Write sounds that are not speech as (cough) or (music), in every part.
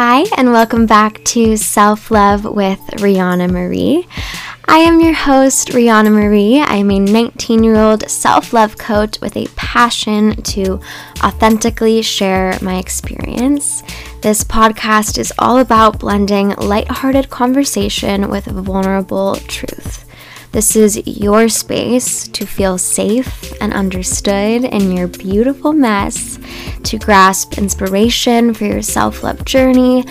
Hi, and welcome back to Self Love with Rihanna Marie. I am your host, Rihanna Marie. I am a 19 year old self love coach with a passion to authentically share my experience. This podcast is all about blending lighthearted conversation with vulnerable truth. This is your space to feel safe and understood in your beautiful mess, to grasp inspiration for your self love journey,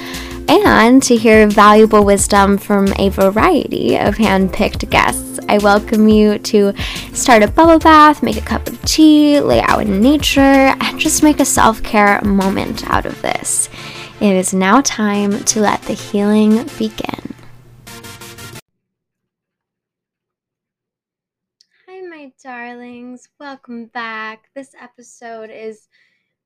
and to hear valuable wisdom from a variety of hand picked guests. I welcome you to start a bubble bath, make a cup of tea, lay out in nature, and just make a self care moment out of this. It is now time to let the healing begin. Darlings. Welcome back. This episode is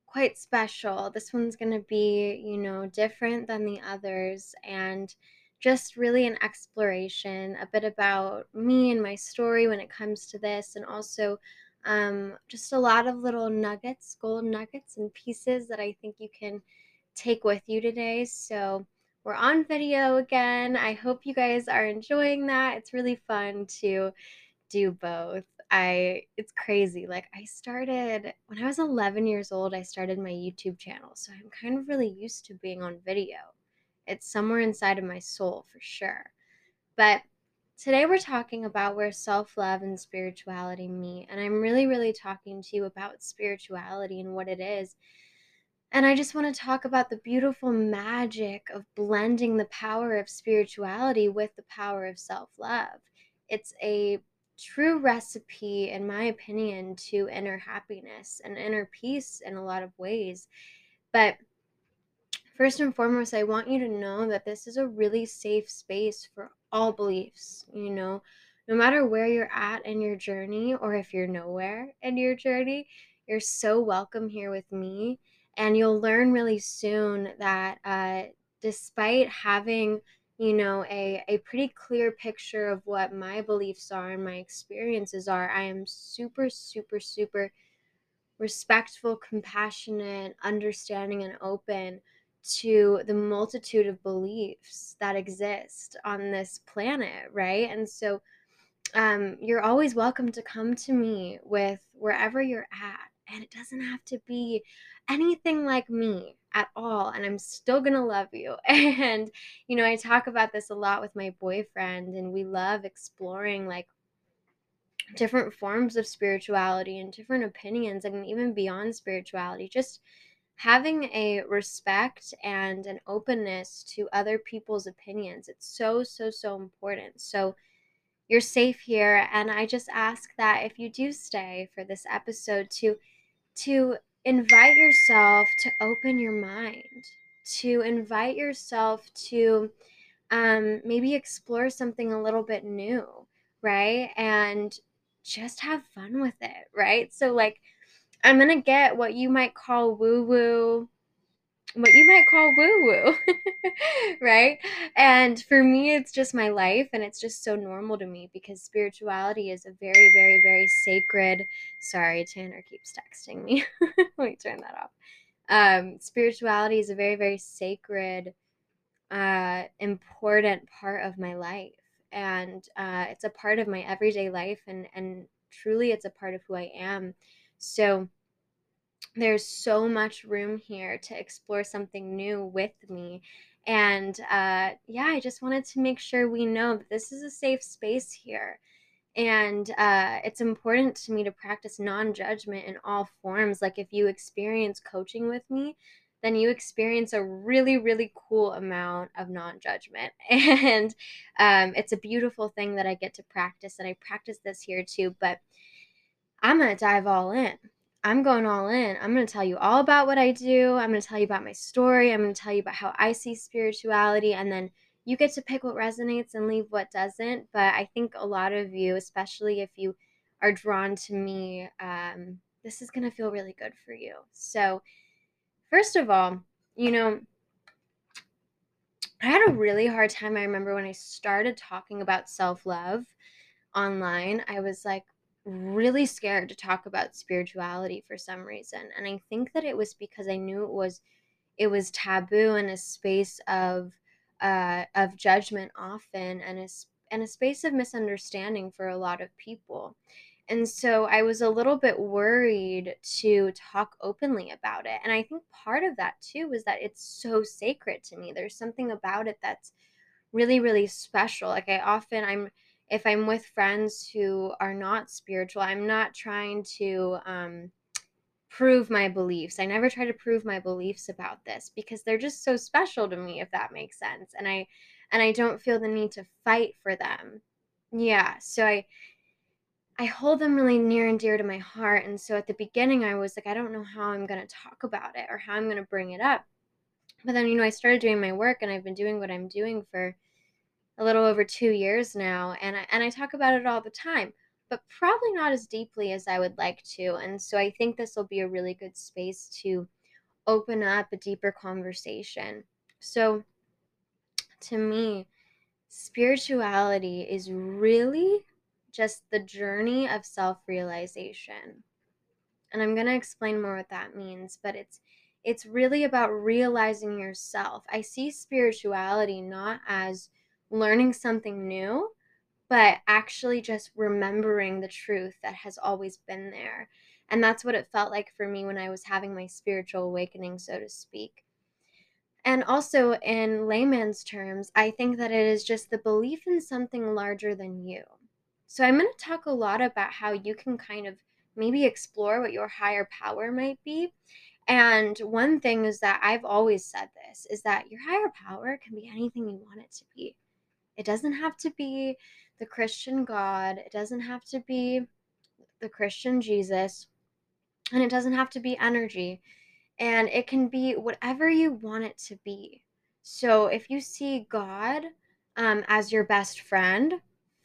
quite special. This one's going to be, you know, different than the others and just really an exploration, a bit about me and my story when it comes to this, and also um, just a lot of little nuggets, gold nuggets, and pieces that I think you can take with you today. So, we're on video again. I hope you guys are enjoying that. It's really fun to do both. I it's crazy. Like I started when I was 11 years old, I started my YouTube channel. So I'm kind of really used to being on video. It's somewhere inside of my soul for sure. But today we're talking about where self-love and spirituality meet, and I'm really really talking to you about spirituality and what it is. And I just want to talk about the beautiful magic of blending the power of spirituality with the power of self love. It's a true recipe, in my opinion, to inner happiness and inner peace in a lot of ways. But first and foremost, I want you to know that this is a really safe space for all beliefs. You know, no matter where you're at in your journey, or if you're nowhere in your journey, you're so welcome here with me. And you'll learn really soon that uh, despite having you know a, a pretty clear picture of what my beliefs are and my experiences are. I am super super super respectful compassionate understanding and open to the multitude of beliefs that exist on this planet right? And so um, you're always welcome to come to me with wherever you're at and it doesn't have to be anything like me at all and i'm still gonna love you. (laughs) And you know i talk about this a lot with my boyfriend and we love exploring like different forms of spirituality and different opinions and even beyond spirituality just having a respect and an openness to other people's opinions. It's so so so important. So you're safe here and i just ask that if you do stay for this episode to to invite yourself to open your mind to invite yourself to um, maybe explore something a little bit new right? And just have fun with it right? So like i'm gonna get what you might call woo woo what you might call woo woo, (laughs) right? And for me, it's just my life, and it's just so normal to me because spirituality is a very, very, very sacred. Sorry, Tanner keeps texting me. (laughs) Let me turn that off. Um, spirituality is a very, very sacred, uh, important part of my life, and uh, it's a part of my everyday life, and and truly, it's a part of who I am. So there's so much room here to explore something new with me. And uh, yeah, I just wanted to make sure we know that this is a safe space here. And uh, it's important to me to practice non judgment in all forms. Like if you experience coaching with me, then you experience a really, really cool amount of non judgment. (laughs) And um, it's a beautiful thing that I get to practice. And I practice this here too. But I'm going to dive all in. I'm going all in. I'm going to tell you all about what I do. I'm going to tell you about my story. I'm going to tell you about how I see spirituality. And then you get to pick what resonates and leave what doesn't. But I think a lot of you, especially if you are drawn to me, um, this is going to feel really good for you. So, first of all, you know, I had a really hard time. I remember when I started talking about self love online, I was like, really scared to talk about spirituality for some reason. And I think that it was because I knew it was it was taboo in a space of uh, of judgment often and a, and a space of misunderstanding for a lot of people and so I was a little bit worried to talk openly about it. And I think part of that too was that it's so sacred to me. There's something about it that's really, really special. Like I often, I'm, if I'm with friends who are not spiritual, I'm not trying to, um, prove my beliefs. I never try to prove my beliefs about this because they're just so special to me if that makes sense. And I and I don't feel the need to fight for them. Yeah, so I I hold them really near and dear to my heart. And so at the beginning, I was like, I don't know how I'm going to talk about it or how I'm going to bring it up. But then, you know, I started doing my work and I've been doing what I'm doing for a little over two years now. And I, and I talk about it all the time, but probably not as deeply as I would like to. And so I think this will be a really good space to open up a deeper conversation. So to me, spirituality is really just the journey of self realization. And I'm going to explain more what that means, but it's it's really about realizing yourself. I see spirituality not as learning something new, but actually just remembering the truth that has always been there. And that's what it felt like for me when I was having my spiritual awakening, so to speak. And also, in layman's terms, I think that it is just the belief in something larger than you. So, I'm going to talk a lot about how you can kind of maybe explore what your higher power might be. And one thing is that I've always said this is that your higher power can be anything you want it to be. It doesn't have to be the Christian God, it doesn't have to be the Christian Jesus, and it doesn't have to be energy. And it can be whatever you want it to be. So if you see God um, as your best friend,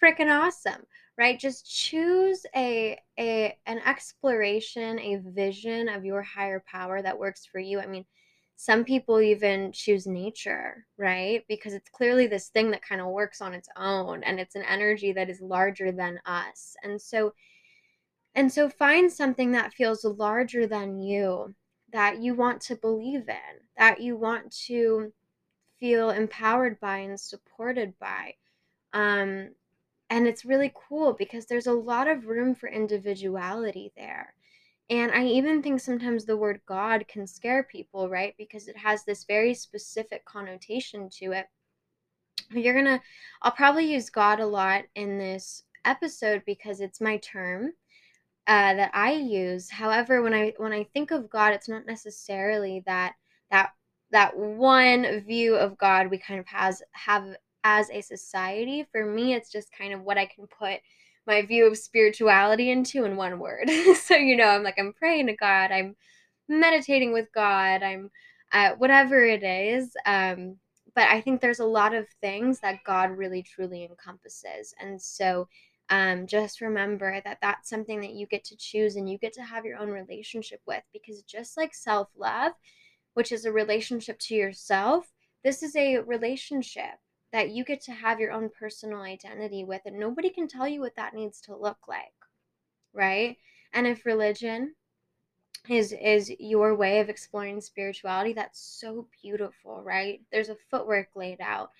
freaking awesome right just choose a a an exploration a vision of your higher power that works for you i mean some people even choose nature right because it's clearly this thing that kind of works on its own and it's an energy that is larger than us and so and so find something that feels larger than you that you want to believe in that you want to feel empowered by and supported by um and it's really cool because there's a lot of room for individuality there. And I even think sometimes the word God can scare people, right? Because it has this very specific connotation to it. You're to, I'll probably use God a lot in this episode because it's my term. Uh, that I use. However, when I when I think of God, it's not necessarily that that that one view of God we kind of has have as a society, for me, it's just kind of what I can put my view of spirituality into in one word. (laughs) so, you know, I'm like, I'm praying to God, I'm meditating with God, I'm uh, whatever it is. Um, but I think there's a lot of things that God really truly encompasses. And so, um, just remember that that's something that you get to choose and you get to have your own relationship with because just like self love, which is a relationship to yourself, this is a relationship that you get to have your own personal identity with and nobody can tell you what that needs to look like right? And if religion is is your way of exploring spirituality that's so beautiful right? There's a footwork laid out.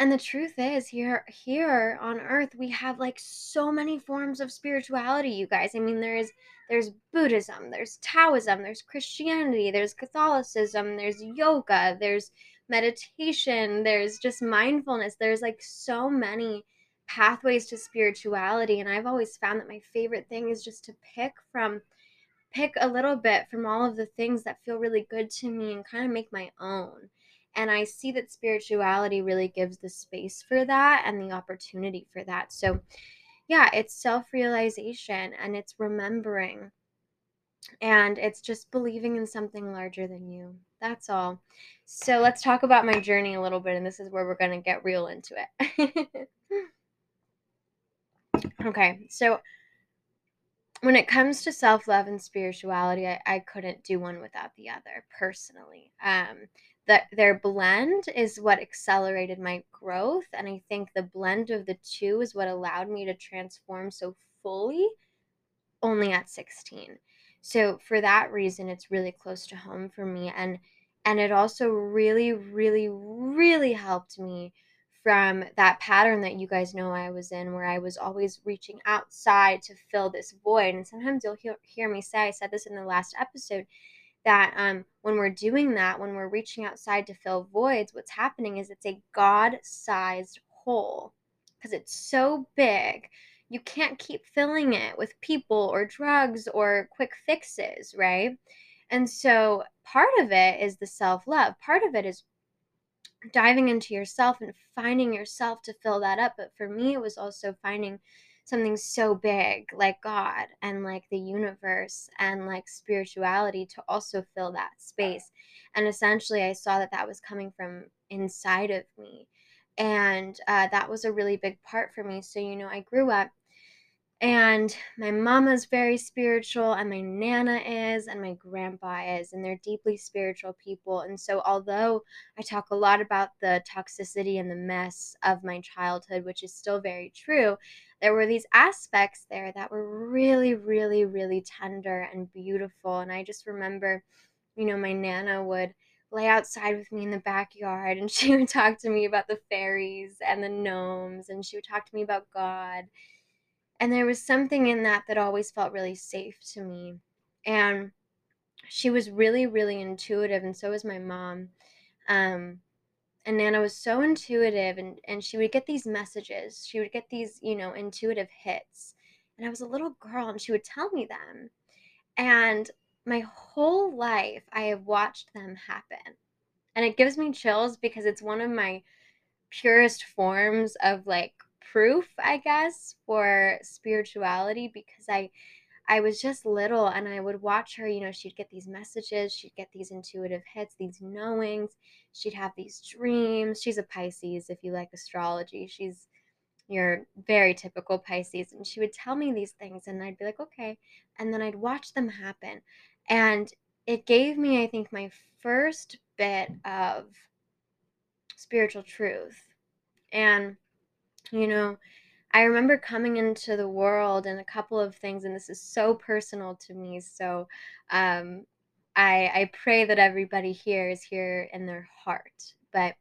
And the truth is here here on earth we have like so many forms of spirituality you guys. I mean there is there's buddhism there's taoism there's christianity there's catholicism there's yoga there's meditation, there's just mindfulness. There's like so many pathways to spirituality and I've always found that my favorite thing is just to pick from pick a little bit from all of the things that feel really good to me and kind of make my own. And I see that spirituality really gives the space for that and the opportunity for that. So, yeah, it's self realization and it's remembering and it's just believing in something larger than you. That's all. So let's talk about my journey a little bit, and this is where we're going to get real into it. (laughs) okay, so when it comes to self love and spirituality, I, I couldn't do one without the other personally. Um, that their blend is what accelerated my growth, and I think the blend of the two is what allowed me to transform so fully only at 16. So for that reason, it's really close to home for me. And And it also really, really, really helped me from that pattern that you guys know I was in, where I was always reaching outside to fill this void. And sometimes you'll hear, hear me say, I said this in the last episode, that um, when we're doing that, when we're reaching outside to fill voids, what's happening is it's a God sized hole because it's so big. You can't keep filling it with people or drugs or quick fixes, right? And so part of it is the self love, part of it is diving into yourself and finding yourself to fill that up. But for me, it was also finding something so big like God and like the universe and like spirituality to also fill that space. And essentially, I saw that that was coming from inside of me. And uh, that was a really big part for me. So, you know, I grew up and my mama's very spiritual, and my nana is, and my grandpa is, and they're deeply spiritual people. And so, although I talk a lot about the toxicity and the mess of my childhood, which is still very true, there were these aspects there that were really, really, really tender and beautiful. And I just remember, you know, my nana would lay outside with me in the backyard and (laughs) she would talk to me about the fairies and the gnomes, and she would talk to me about God and there was something in that that always felt really safe to me. And she was really, really intuitive, and so was my mom. Um, and Nana was so intuitive, and, and she would get these messages. She would get these, you know, intuitive hits. And I was a little girl, and she would tell me them. And my whole life, I have watched them happen. And it gives me chills because it's one of my purest forms of like proof, I guess, for spirituality because I I was just little and I would watch her, you know, she'd get these messages, she'd get these intuitive hits, these knowings, she'd have these dreams. She's a Pisces if you like astrology. She's your very typical Pisces and she would tell me these things and I'd be like, "Okay." And then I'd watch them happen. And it gave me, I think, my first bit of spiritual truth. And you know, I remember coming into the world and a couple of things, and this is so personal to me. So um, I, I pray that everybody here is here in their heart. But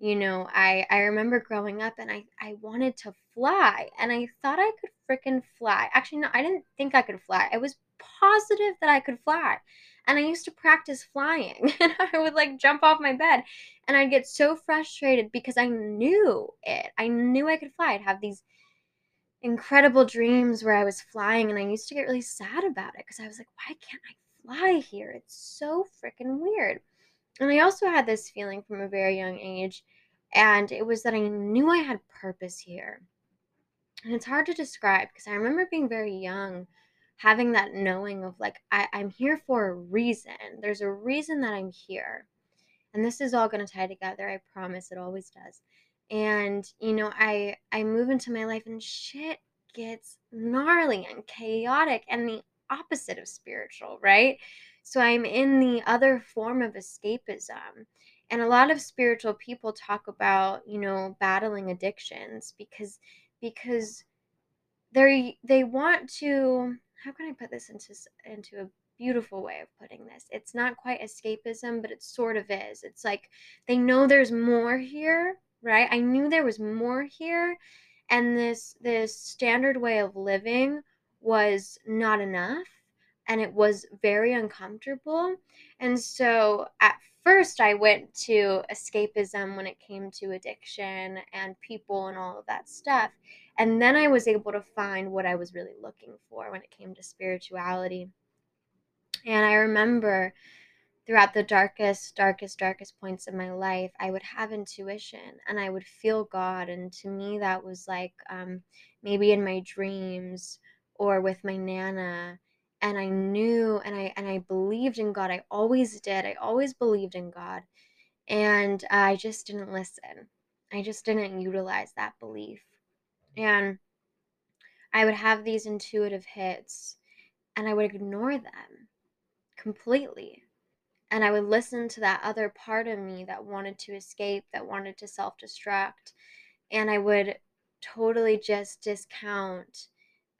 you know, I, I remember growing up and I, I wanted to fly and I thought I could freaking fly. Actually, no, I didn't think I could fly. I was positive that I could fly. And I used to practice flying (laughs) and I would like jump off my bed and I'd get so frustrated because I knew it. I knew I could fly. I'd have these incredible dreams where I was flying and I used to get really sad about it because I was like, why can't I fly here? It's so freaking weird. And I also had this feeling from a very young age, and it was that I knew I had purpose here. And it's hard to describe because I remember being very young, having that knowing of like, I, I'm here for a reason. There's a reason that I'm here. And this is all going to tie together. I promise it always does. And, you know, I I move into my life and shit gets gnarly and chaotic and the opposite of spiritual, right? So I'm in the other form of escapism. And a lot of spiritual people talk about, you know, battling addictions because because they they want to how can I put this into into a beautiful way of putting this. It's not quite escapism, but it sort of is. It's like they know there's more here, right? I knew there was more here and this this standard way of living was not enough and it was very uncomfortable. And so at first I went to escapism when it came to addiction and people and all of that stuff. And then I was able to find what I was really looking for when it came to spirituality. And I remember throughout the darkest, darkest, darkest points of my life, I would have intuition and I would feel God. And to me, that was like um, maybe in my dreams or with my Nana. And I knew and I and I believed in God. I always did. I always believed in God. And I just didn't listen. I just didn't utilize that belief. And I would have these intuitive hits and I would ignore them completely. And I would listen to that other part of me that wanted to escape, that wanted to self destruct. And I would totally just discount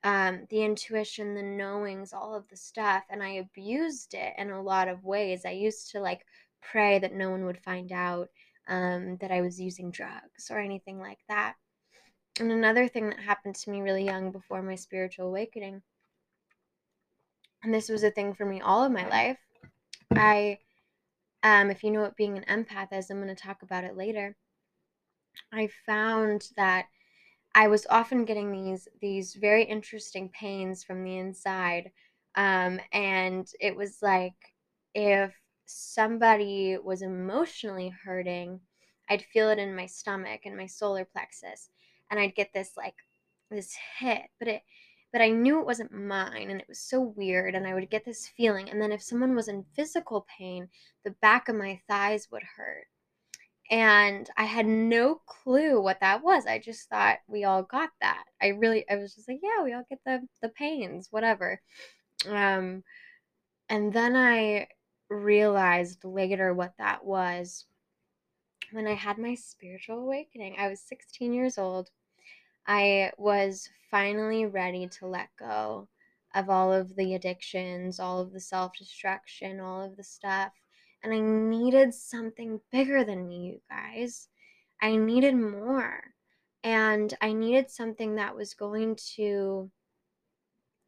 um, the intuition, the knowings, all of the stuff. And I abused it in a lot of ways. I used to like pray that no one would find out um, that I was using drugs or anything like that. And another thing that happened to me really young before my spiritual awakening, and this was a thing for me all of my life. I, um, if you know what being an empath is, I'm going to talk about it later. I found that I was often getting these these very interesting pains from the inside, um, and it was like if somebody was emotionally hurting, I'd feel it in my stomach and my solar plexus, and I'd get this like this hit, but it but I knew it wasn't mine and it was so weird and I would get this feeling and then if someone was in physical pain, the back of my thighs would hurt and I had no clue what that was. I just thought we all got that. I really I was just like, yeah, we all get the the pains, whatever. Um and then I realized later what that was when I had my spiritual awakening. I was 16 years old. I was finally ready to let go of all of the addictions, all of the self destruction, all of the stuff and I needed something bigger than me, you guys. I needed more. And I needed something that was going to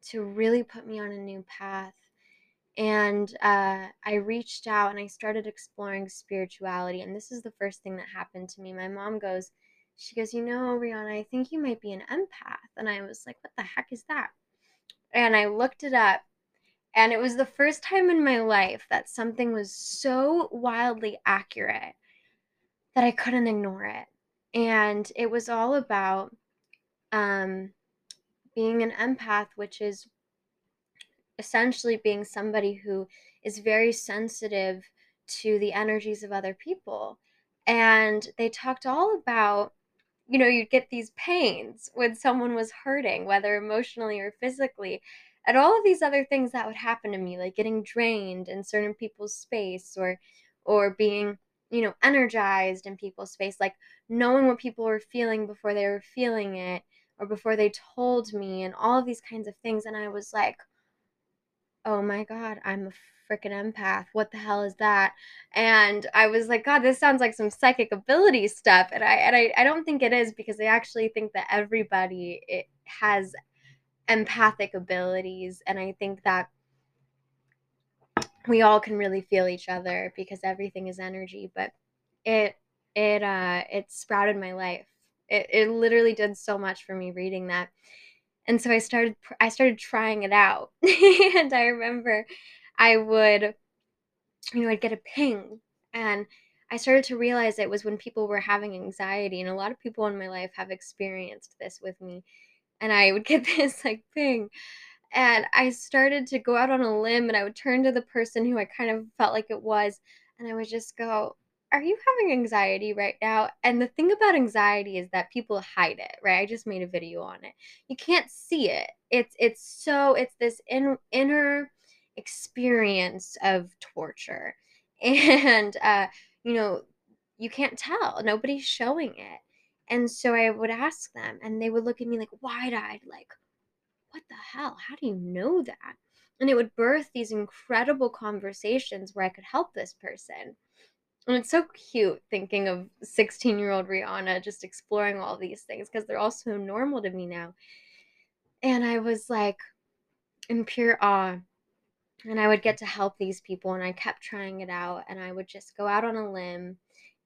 to really put me on a new path. And uh, I reached out and I started exploring spirituality. And this is the first thing that happened to me. My mom goes, she goes, you know, Rihanna, I think you might be an empath. And I was like, what the heck is that? And I looked it up and it was the first time in my life that something was so wildly accurate that I couldn't ignore it. And it was all about um, being an empath, which is essentially being somebody who is very sensitive to the energies of other people. And they talked all about, you know, you'd get these pains when someone was hurting, whether emotionally or physically and all of these other things that would happen to me like getting drained in certain people's space or or being you know energized in people's space like knowing what people were feeling before they were feeling it or before they told me and all of these kinds of things and i was like oh my god i'm a freaking empath what the hell is that? And i was like god this sounds like some psychic ability stuff. And i and i, I don't think it is because i actually think that everybody it has empathic abilities and i think that we all can really feel each other because everything is energy but it it uh it sprouted my life. It, it literally did so much for me reading that. And so i started i started trying it out. (laughs) And i remember i would you know i'd get a ping and i started to realize it was when people were having anxiety and a lot of people in my life have experienced this with me and I would (laughs) get this like ping. And I started to go out on a limb and I would turn to the person who I kind of felt like it was and I would just go, Are you having anxiety right now? And the thing about anxiety is that people hide it, right? I just made a video on it. You can't see it. It's it's so it's this in, inner experience of torture. (laughs) And uh, you know, you can't tell. Nobody's showing it. And so I would ask them, and they would look at me like wide eyed, like, what the hell? How do you know that? And it would birth these incredible conversations where I could help this person. And it's so cute thinking of 16 year old Rihanna just exploring all these things because they're all so normal to me now. And I was like in pure awe. And I would get to help these people, and I kept trying it out. And I would just go out on a limb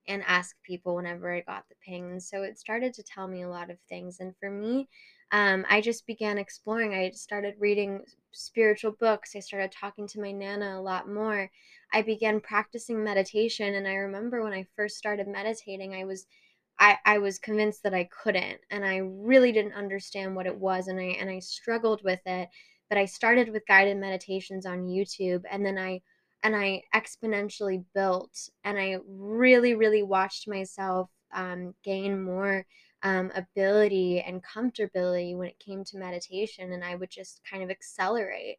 and ask people whenever I got the ping. So it started to tell me a lot of things. And for me, um, I just began exploring. I started reading spiritual books. I started talking to my Nana a lot more. I began practicing meditation. And I remember when I first started meditating, I was. I, I was convinced that I couldn't and I really didn't understand what it was and I and I struggled with it but I started with guided meditations on YouTube and then I and I exponentially built and I really, really watched myself um, gain more um, ability and comfortability when it came to meditation. And I would just kind of accelerate.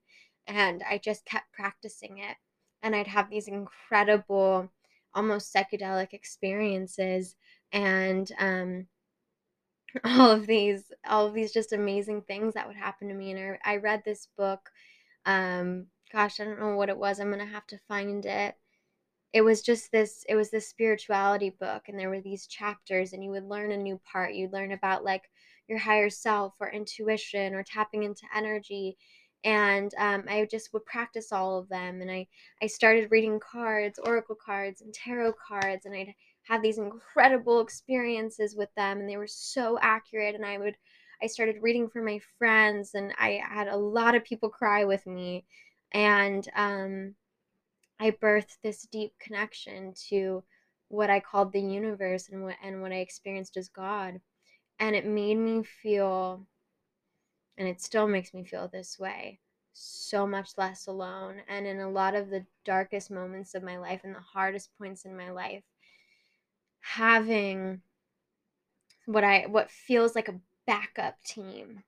And I just kept practicing it. And I'd have these incredible, almost psychedelic experiences. And um, (laughs) all of these, all of these just amazing things that would happen to me. And I, I read this book um, gosh, I don't know what it was. I'm to have to find it. it was just this it was this spirituality book and there were these chapters and you would learn a new part you'd learn about like your higher self or intuition or tapping into energy and um, i just would practice all of them and i i started reading cards oracle cards and tarot cards and i'd have these incredible experiences with them and they were so accurate and i would i started reading for my friends and i had a lot of people cry with me and um I birthed this deep connection to what I called the universe and what and what I experienced as God. And it made me feel and it still makes me feel this way so much less alone and in a lot of the darkest moments of my life and the hardest points in my life having what I what feels like a backup team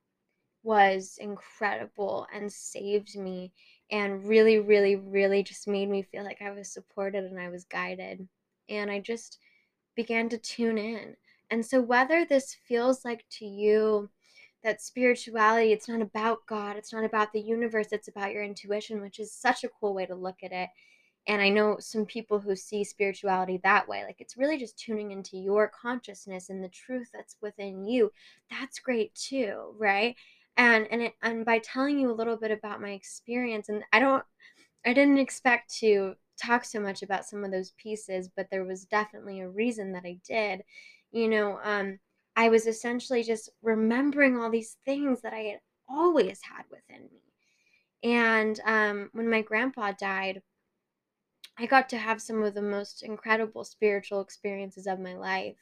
was incredible and saved me and really, really, really just made me feel like I was supported and I was guided. And I just began to tune in. And so, whether this feels like to you that spirituality, it's not about God, it's not about the universe, it's about your intuition, which is such a cool way to look at it. And I know some people who see spirituality that way. Like it's really just tuning into your consciousness and the truth that's within you. That's great too, right? And and it, and by telling you a little bit about my experience and I don't I didn't expect to talk so much about some of those pieces, but there was definitely a reason that I did. You know, um I was essentially just remembering all these things that I had always had within me. And um when my grandpa died, I got to have some of the most incredible spiritual experiences of my life.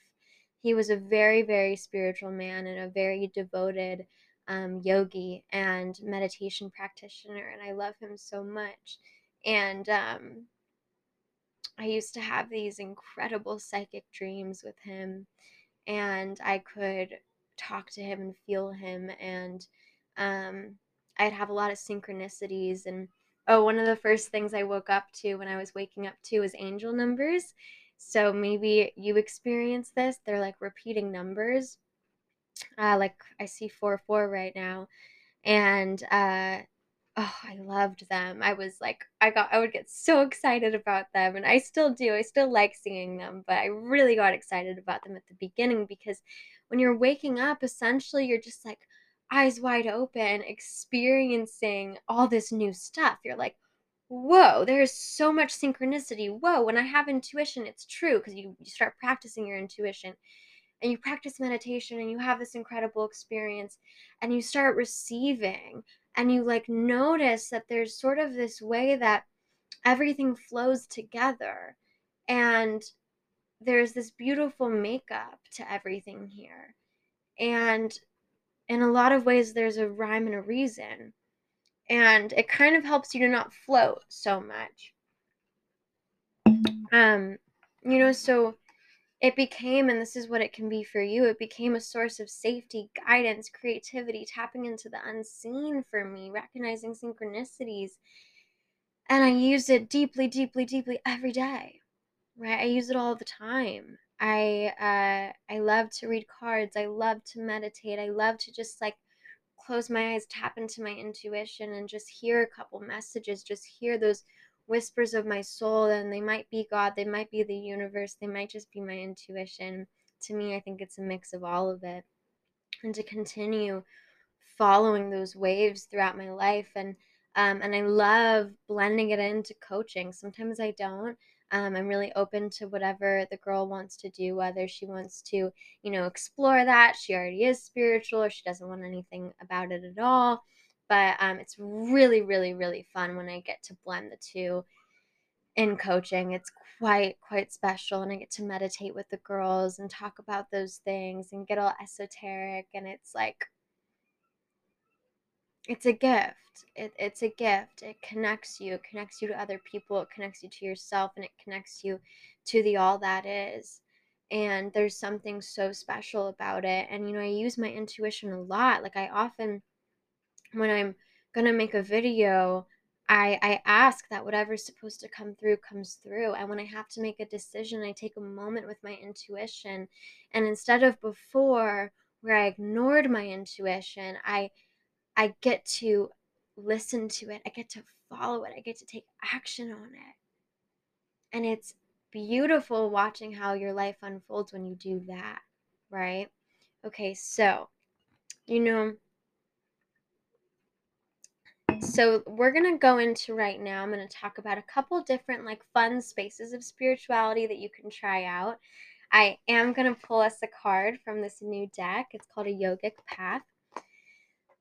He was a very, very spiritual man and a very devoted um, yogi and meditation practitioner, and I love him so much. And um, I used to have these incredible psychic dreams with him, and I could talk to him and feel him, and um, I'd have a lot of synchronicities and Oh, one of the first things I woke up to when I was waking up to was angel numbers. So maybe you experience this. They're like repeating numbers. Uh, like I see 4 4 right now. And uh, oh, I loved them. I was like, I got, I would get so excited about them. And I still do. I still like seeing them, but I really got excited about them at the beginning because when you're waking up, essentially you're just like, eyes wide open, experiencing all this new stuff. You're like, whoa, there's so much synchronicity. Whoa, when I have intuition, it's true because you, you start practicing your intuition and you practice meditation and you have this incredible experience and you start receiving and you like notice that there's sort of this way that everything flows together and there's this beautiful makeup to everything here. And in a lot of ways there's a rhyme and a reason and it kind of helps you to not float so much. Um you know so it became and this is what it can be for you it became a source of safety guidance creativity tapping into the unseen for me recognizing synchronicities and i use it deeply deeply deeply every day right? I use it all the time I uh, I love to read cards. I love to meditate. I love to just like close my eyes, tap into my intuition, and just hear a couple messages. Just hear those whispers of my soul, and they might be God, they might be the universe, they might just be my intuition. To me, I think it's a mix of all of it. And to continue following those waves throughout my life and um, and I love blending it into coaching. Sometimes I don't. Um, I'm really open to whatever the girl wants to do, whether she wants to, you know, explore that. She already is spiritual or she doesn't want anything about it at all. But um, it's really, really, really fun when I get to blend the two in coaching. It's quite, quite special. And I get to meditate with the girls and talk about those things and get all esoteric. And it's like, it's a gift. It, it's a gift. It connects you. It connects you to other people. It connects you to yourself and it connects you to the all that is. And there's something so special about it. And, you know, I use my intuition a lot. Like, I often, when I'm to make a video, I, I ask that whatever's supposed to come through comes through. And when I have to make a decision, I take a moment with my intuition. And instead of before, where I ignored my intuition, I I get to listen to it. I get to follow it. I get to take action on it. And it's beautiful watching how your life unfolds when you do that, right? Okay, so, you know, so we're going to go into right now i'm going to talk about a couple different like fun spaces of spirituality that you can try out i am going to pull us a card from this new deck it's called a yogic path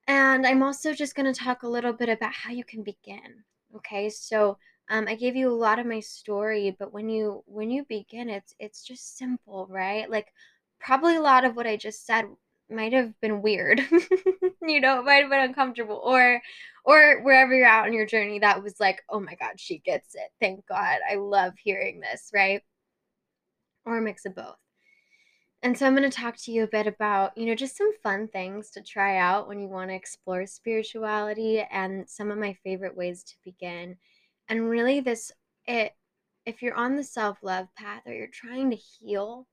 and i'm also just going to talk a little bit about how you can begin okay? So um, i gave you a lot of my story but when you when you begin it's it's just simple right? Like probably a lot of what i just said might have been weird (laughs) you know it might have been uncomfortable or or wherever you're out on your journey that was like oh my god she gets it. Thank god. I love hearing this right? Or a mix of both and so i'm going to talk to you a bit about you know just some fun things to try out when you want to explore spirituality and some of my favorite ways to begin. And really this it if you're on the self-love path or you're trying to heal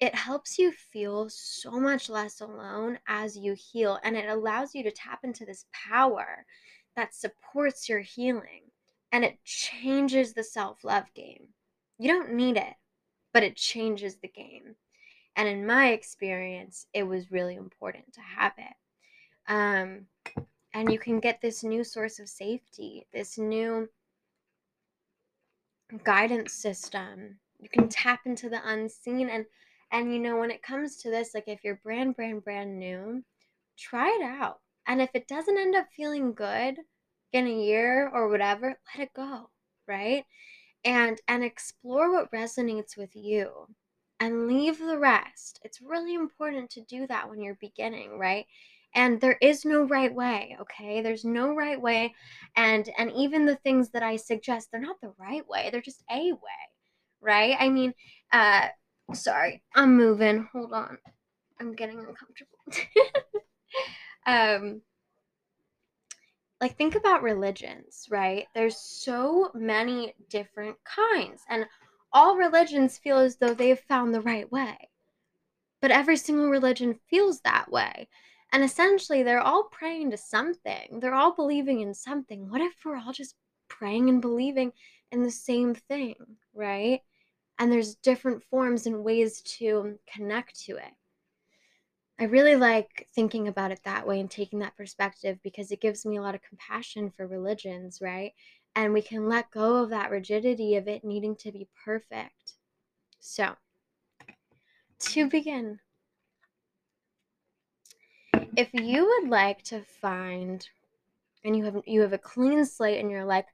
it helps you feel so much less alone as you heal and it allows you to tap into this power that supports your healing and it changes the self-love game. You don't need it but it changes the game and in my experience it was really important to have it um, and you can get this new source of safety this new guidance system you can tap into the unseen and and you know, when it comes to this, like if you're brand, brand, brand new, try it out. And if it doesn't end up feeling good in a year or whatever, let it go, right? And and explore what resonates with you and leave the rest. It's really important to do that when you're beginning, right? And there is no right way, okay? There's no right way. And and even the things that I suggest, they're not the right way. They're just a way, right? I mean, uh Sorry, I'm moving. Hold on. I'm getting uncomfortable. (laughs) um like think about religions, right? There's so many different kinds and all religions feel as though they've found the right way. But every single religion feels that way. And essentially, they're all praying to something. They're all believing in something. What if we're all just praying and believing in the same thing, right? and there's different forms and ways to connect to it. I really like thinking about it that way and taking that perspective because it gives me a lot of compassion for religions, right? And we can let go of that rigidity of it needing to be perfect. So, to begin, if you would like to find and you have you have a clean slate and you're like,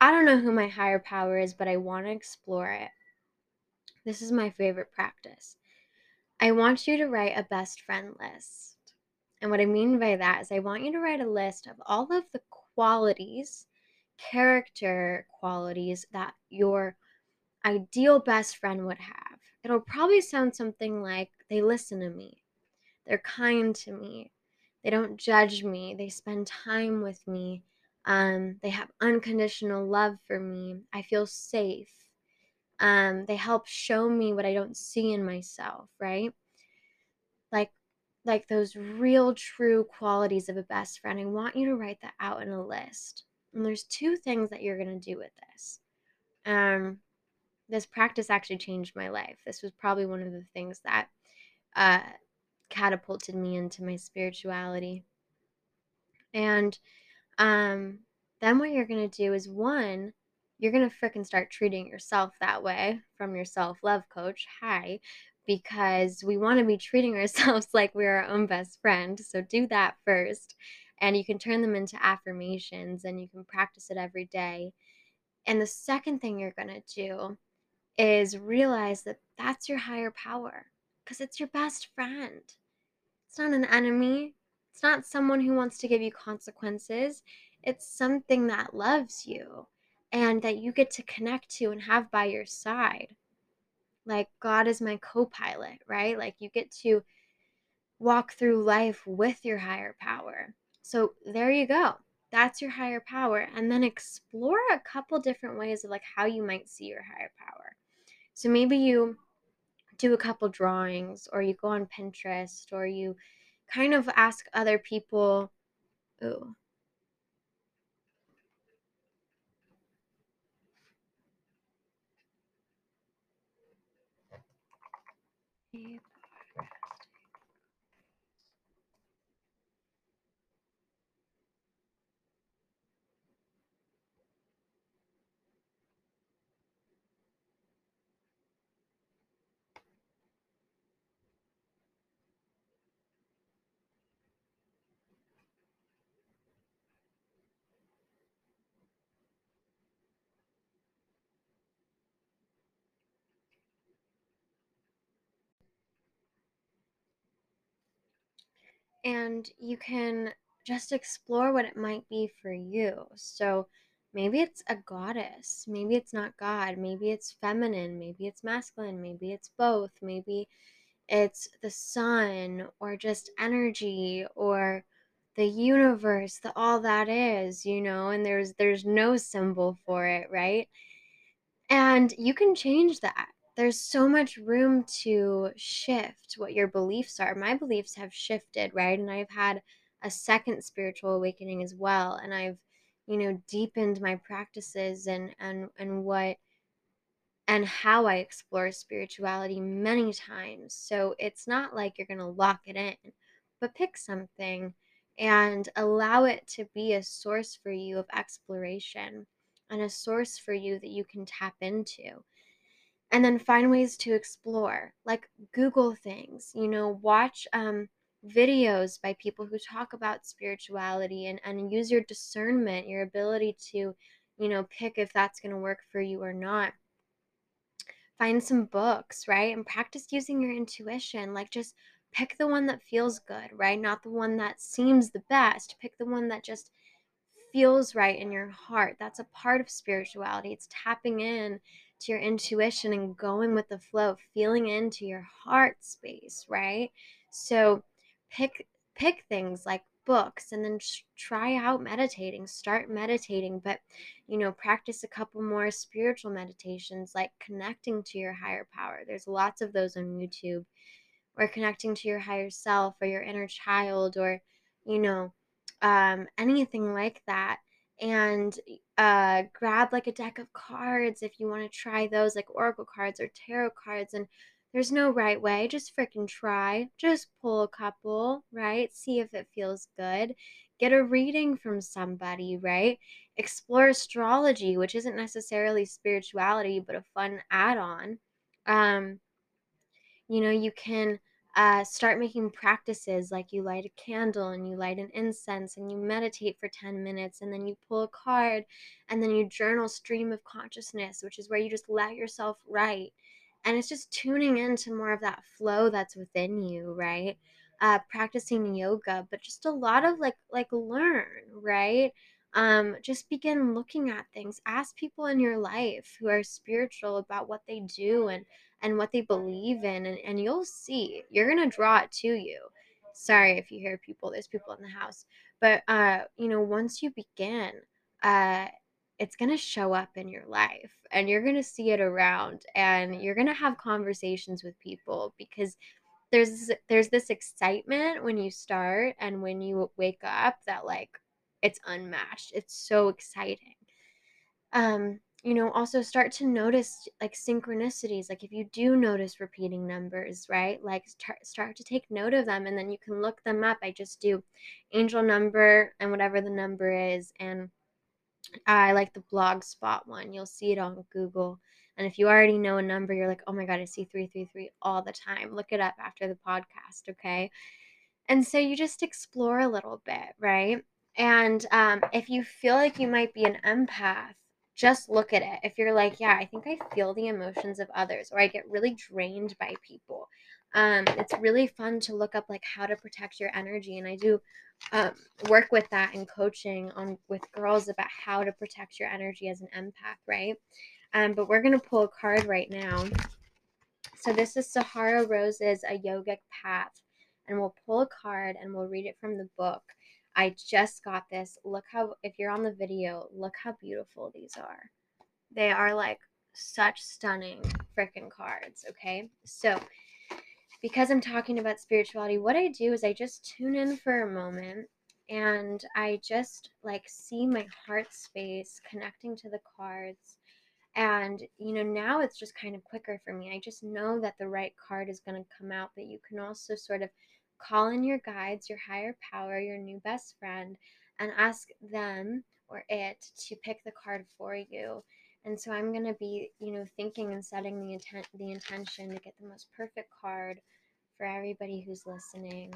I don't know who my higher power is, but I want to explore it. This is my favorite practice. I want you to write a best friend list. And what I mean by that is, I want you to write a list of all of the qualities, character qualities that your ideal best friend would have. It'll probably sound something like they listen to me, they're kind to me, they don't judge me, they spend time with me, um, they have unconditional love for me, I feel safe. Um, they help show me what I don't see in myself, right? Like like those real true qualities of a best friend. I want you to write that out in a list. And there's two things that you're going to do with this. Um this practice actually changed my life. This was probably one of the things that uh catapulted me into my spirituality. And um then what you're going to do is one you're going to freaking start treating yourself that way from your self love coach. Hi. Because we want to be treating (laughs) ourselves like we're our own best friend. So do that first. And you can turn them into affirmations and you can practice it every day. And the second thing you're going to do is realize that that's your higher power because it's your best friend. It's not an enemy, it's not someone who wants to give you consequences. It's something that loves you and that you get to connect to and have by your side. Like God is my co pilot, right? Like you get to walk through life with your higher power. So there you go. That's your higher power. And then explore a couple different ways of like how you might see your higher power. So maybe you do a couple drawings or you go on Pinterest or you kind of ask other people. Ooh. And you can just explore what it might be for you. So maybe it's a goddess, maybe it's not God, maybe it's feminine, maybe it's masculine, maybe it's both, maybe it's the sun or just energy or the universe, the all that is, you know, and there's there's no symbol for it, right? And you can change that there's so much room to shift what your beliefs are. My beliefs have shifted, right? And I've had a second spiritual awakening as well. And I've, you know, deepened my practices and and and what and how I explore spirituality many times. So it's not like you're gonna lock it in, but pick something and allow it to be a source for you of exploration and a source for you that you can tap into and then find ways to explore like google things you know watch um, videos by people who talk about spirituality and, and use your discernment your ability to you know pick if that's going to work for you or not. Find some books right and practice using your intuition like just pick the one that feels good right not the one that seems the best. Pick the one that just feels right in your heart. That's a part of spirituality. It's tapping in to your intuition and going with the flow, feeling into your heart space, right? So pick pick things like books and then try out meditating start meditating but you know practice a couple more spiritual meditations like connecting to your higher power. There's lots of those on youtube. Or connecting to your higher self or your inner child or you know um, anything like that and uh, grab like a deck of cards if you want to try those, like oracle cards or tarot cards. And there's no right way. Just freaking try. Just pull a couple, right? See if it feels good. Get a reading from somebody, right? Explore astrology, which isn't necessarily spirituality, but a fun add on. Um, you know, you can uh, start making practices like you light a candle and you light an incense and you meditate for 10 minutes and then you pull a card and then you journal stream of consciousness which is where you just let yourself write. And it's just tuning into more of that flow that's within you right? Uh, practicing yoga but just a lot of like like learn right? Um, just begin looking at things. Ask people in your life who are spiritual about what they do and and what they believe in and, and you'll see you're gonna draw it to you. Sorry if you hear people there's people in the house but uh you know once you begin uh it's going to show up in your life and you're going to see it around and you're going to have conversations with people because there's there's this excitement when you start and when you wake up that like it's unmatched it's so exciting. Um you know also start to notice like synchronicities like if you do notice repeating numbers right? Like start, start to take note of them and then you can look them up. I just do angel number and whatever the number is and i like the blog spot one. You'll see it on google. And if you already know a number you're like oh my god i see 333 all the time. Look it up after the podcast okay? And so you just explore a little bit right? And um, if you feel like you might be an empath just look at it. If you're like, yeah, I think I feel the emotions of others, or I get really drained by people, um, it's really fun to look up like how to protect your energy. And I do um, work with that in coaching on with girls about how to protect your energy as an empath, right? Um, but we're gonna pull a card right now. So this is Sahara Rose's A Yogic Path, and we'll pull a card and we'll read it from the book. I just got this. Look how, if you're on the video, look how beautiful these are. They are like such stunning freaking cards, okay? So, because I'm talking about spirituality, what I do is I just tune in for a moment and I just like see my heart space connecting to the cards And, you know, now it's just kind of quicker for me. I just know that the right card is going to come out, but you can also sort of call in your guides, your higher power, your new best friend, and ask them or it to pick the card for you. And so I'm going to be, you know, thinking and setting the intent the intention to get the most perfect card for everybody who's listening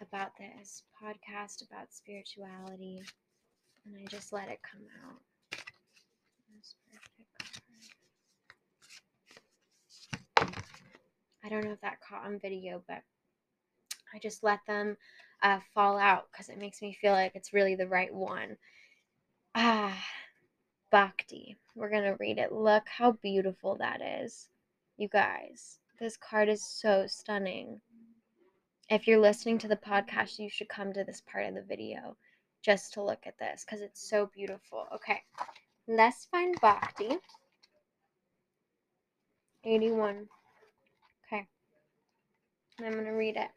about this podcast about spirituality. And I just let it come out. I don't know if that caught on video, but I just let them uh, fall out because it makes me feel like it's really the right one. Ah, Bhakti. We're going to read it. Look how beautiful that is. You guys, this card is so stunning. If you're listening to the podcast, you should come to this part of the video just to look at this because it's so beautiful. Okay, let's find Bhakti. 81. Okay. I'm going to read it.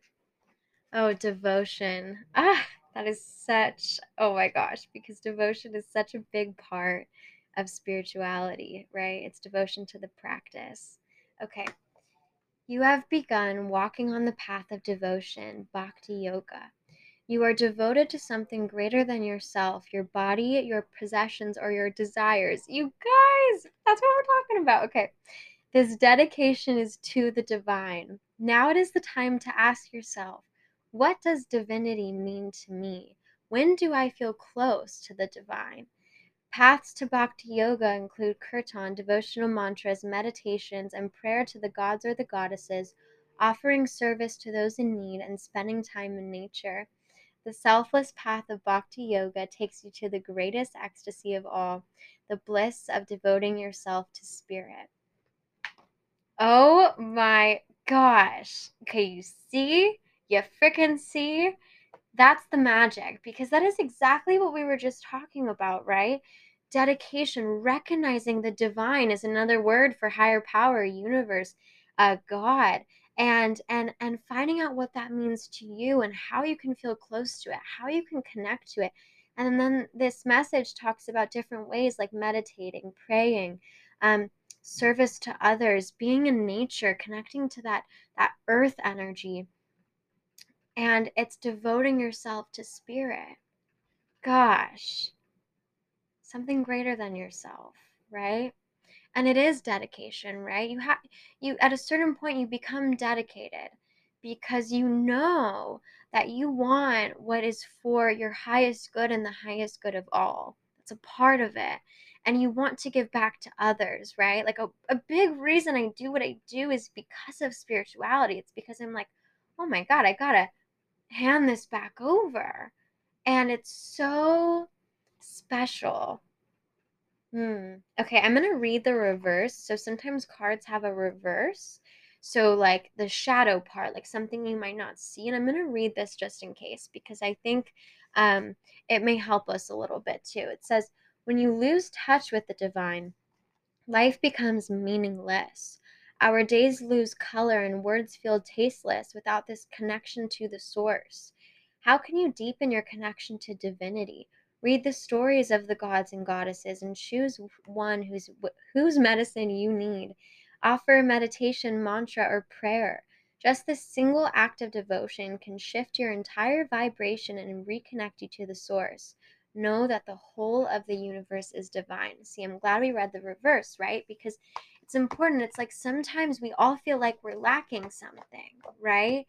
Oh, devotion. Ah, that is such, oh my gosh, because devotion is such a big part of spirituality, right? It's devotion to the practice. Okay. You have begun walking on the path of devotion, bhakti yoga. You are devoted to something greater than yourself, your body, your possessions, or your desires. You guys, that's what we're talking about. Okay. This dedication is to the divine. Now it is the time to ask yourself what does divinity mean to me? When do I feel close to the divine? Paths to bhakti yoga include kirtan, devotional mantras, meditations, and prayer to the gods or the goddesses, offering service to those in need, and spending time in nature. The selfless path of bhakti yoga takes you to the greatest ecstasy of all, the bliss of devoting yourself to spirit. Oh my gosh. Okay, you see? You freaking see? That's the magic because that is exactly what we were just talking about, right? Dedication, recognizing the divine is another word for higher power, universe, uh, God, and and and finding out what that means to you and how you can feel close to it, how you can connect to it. And then this message talks about different ways like meditating, praying, um, service to others, being in nature, connecting to that that earth energy and it's devoting yourself to spirit. Gosh, something greater than yourself, right? And it is dedication, right? You have you at a certain point you become dedicated because you know that you want what is for your highest good and the highest good of all. It's a part of it. And you want to give back to others, right? Like a, a big reason I do what I do is because of spirituality. It's because I'm like, oh my God, I gotta hand this back over. And it's so special. Hmm. Okay, I'm going to read the reverse. So sometimes cards have a reverse. So, like the shadow part, like something you might not see. And I'm going to read this just in case because I think um, it may help us a little bit too. It says, When you lose touch with the divine, life becomes meaningless. Our days lose color and words feel tasteless without this connection to the source. How can you deepen your connection to divinity? Read the stories of the gods and goddesses and choose one whose, whose medicine you need. Offer a meditation, mantra, or prayer. Just this single act of devotion can shift your entire vibration and reconnect you to the source. Know that the whole of the universe is divine. See, I'm glad we read the reverse, right? Because it's important. It's like sometimes we all feel like we're lacking something, right?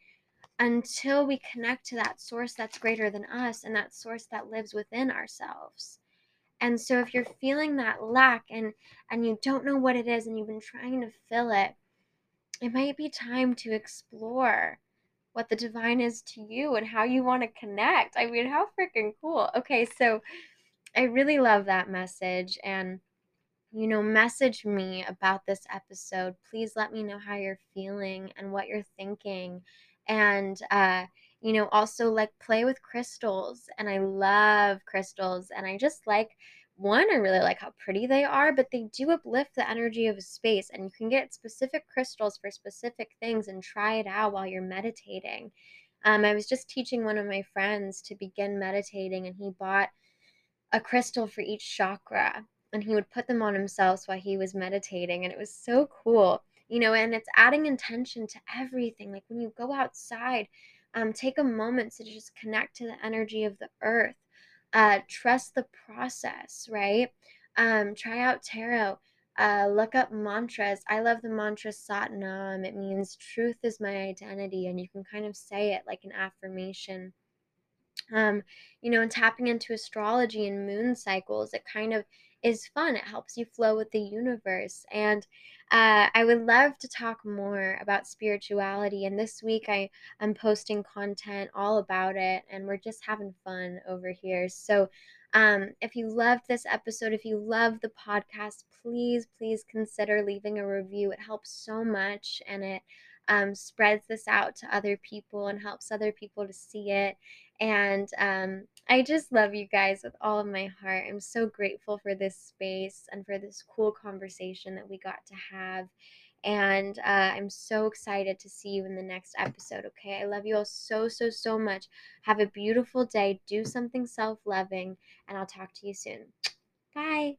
Until we connect to that source that's greater than us and that source that lives within ourselves. And so if you're feeling that lack and and you don't know what it is and you've been trying to fill it, it might be time to explore what the divine is to you and how you want to connect. I mean, how freaking cool. Okay, so I really love that message and you know, message me about this episode. Please let me know how you're feeling and what you're thinking. And, uh, you know, also like play with crystals. And I love crystals. And I just like, one, I really like how pretty they are, but they do uplift the energy of a space. And you can get specific crystals for specific things and try it out while you're meditating. Um, I was just teaching one of my friends to begin meditating, and he bought a crystal for each chakra and he would put them on himself while he was meditating and it was so cool you know and it's adding intention to everything like when you go outside um, take a moment to just connect to the energy of the earth uh, trust the process right? Um, try out tarot uh, look up mantras. I love the mantra satnam. It means truth is my identity and you can kind of say it like an affirmation. Um, you know, and tapping into astrology and moon cycles, it kind of is fun. It helps you flow with the universe. And uh, I would love to talk more about spirituality. And this week I, I'm posting content all about it, and we're just having fun over here. So um, if you loved this episode, if you love the podcast, please, please consider leaving a review. It helps so much and it um, spreads this out to other people and helps other people to see it. And um, I just love you guys with all of my heart. I'm so grateful for this space and for this cool conversation that we got to have. And uh, I'm so excited to see you in the next episode. Okay. I love you all so, so, so much. Have a beautiful day. Do something self loving, and I'll talk to you soon. Bye.